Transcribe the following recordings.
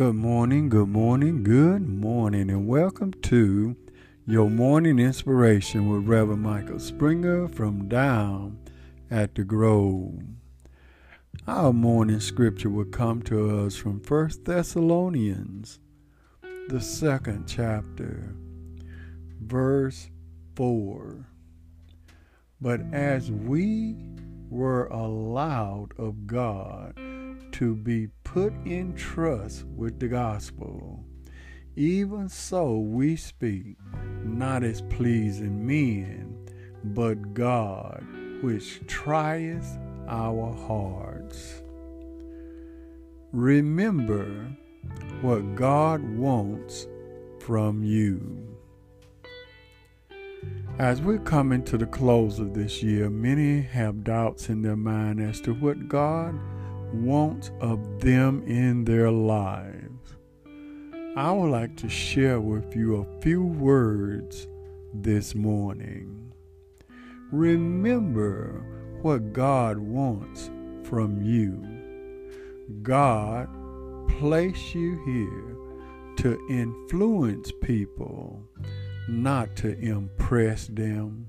Good morning, good morning, good morning, and welcome to your morning inspiration with Reverend Michael Springer from down at the Grove. Our morning scripture will come to us from 1 Thessalonians, the second chapter, verse 4. But as we were allowed of God to be put in trust with the gospel. Even so we speak, not as pleasing men, but God, which trieth our hearts. Remember what God wants from you. As we're coming to the close of this year, many have doubts in their mind as to what God wants of them in their lives. I would like to share with you a few words this morning. Remember what God wants from you. God placed you here to influence people, not to impress them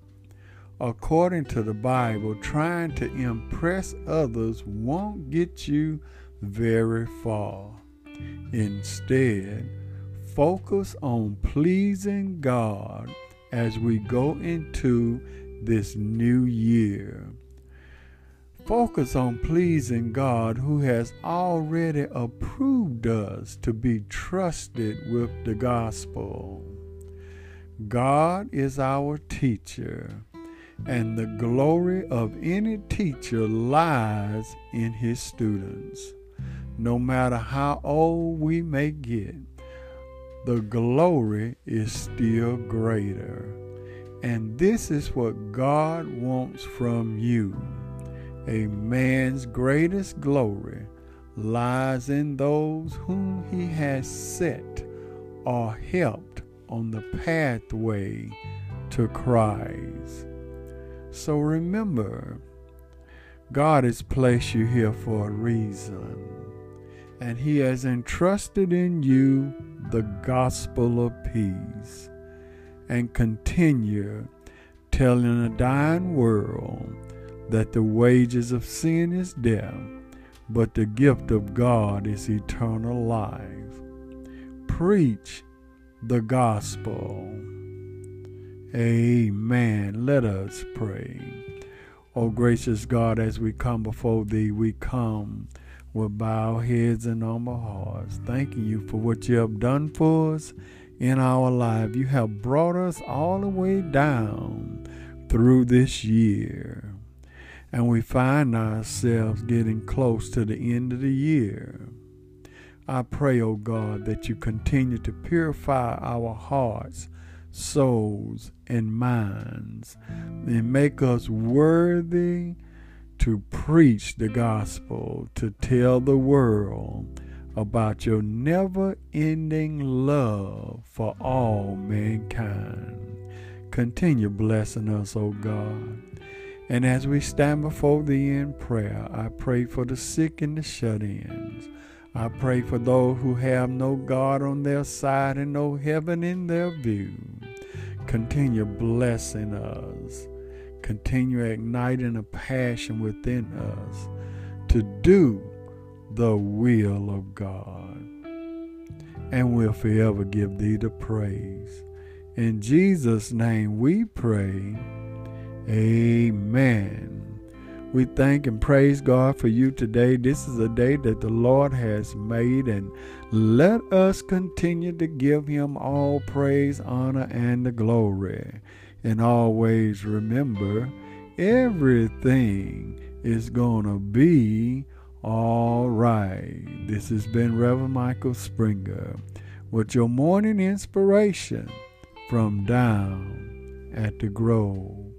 according to the Bible, trying to impress others won't get you very far. Instead, focus on pleasing God as we go into this new year. Focus on pleasing God who has already approved us to be trusted with the gospel. God is our teacher and the glory of any teacher lies in his students. No matter how old we may get, the glory is still greater. And this is what God wants from you. A man's greatest glory lies in those whom he has set or helped on the pathway to Christ. So remember, God has placed you here for a reason, and He has entrusted in you the gospel of peace. And continue telling a dying world that the wages of sin is death, but the gift of God is eternal life. Preach the gospel. Amen. Let us pray. O oh, gracious God, as we come before Thee, we come with bowed heads and humble hearts, thanking You for what You have done for us in our life. You have brought us all the way down through this year. And we find ourselves getting close to the end of the year. I pray, O oh God, that you continue to purify our hearts souls, and minds, and make us worthy to preach the gospel, to tell the world about your never ending love for all mankind. Continue blessing us, O God. And as we stand before thee in prayer, I pray for the sick and the shut ins. I pray for those who have no God on their side and no heaven in their view. Continue blessing us. Continue igniting a passion within us to do the will of God. And we'll forever give thee the praise. In Jesus' name we pray. Amen. We thank and praise God for you today. This is a day that the Lord has made, and let us continue to give Him all praise, honor, and the glory. And always remember, everything is going to be all right. This has been Reverend Michael Springer with your morning inspiration from down at the Grove.